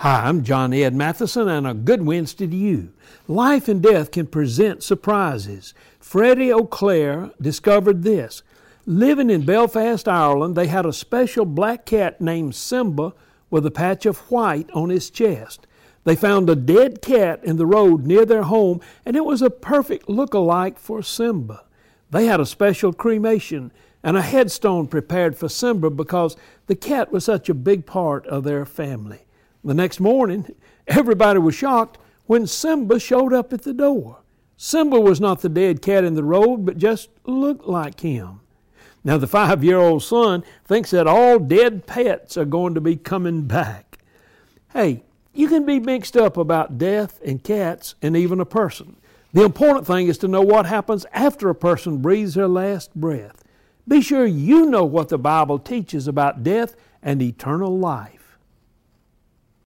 Hi, I'm John Ed Mathison, and a good Wednesday to you. Life and death can present surprises. Freddie O'Clair discovered this. Living in Belfast, Ireland, they had a special black cat named Simba with a patch of white on his chest. They found a dead cat in the road near their home, and it was a perfect look-alike for Simba. They had a special cremation and a headstone prepared for Simba because the cat was such a big part of their family. The next morning, everybody was shocked when Simba showed up at the door. Simba was not the dead cat in the road, but just looked like him. Now, the five year old son thinks that all dead pets are going to be coming back. Hey, you can be mixed up about death and cats and even a person. The important thing is to know what happens after a person breathes their last breath. Be sure you know what the Bible teaches about death and eternal life.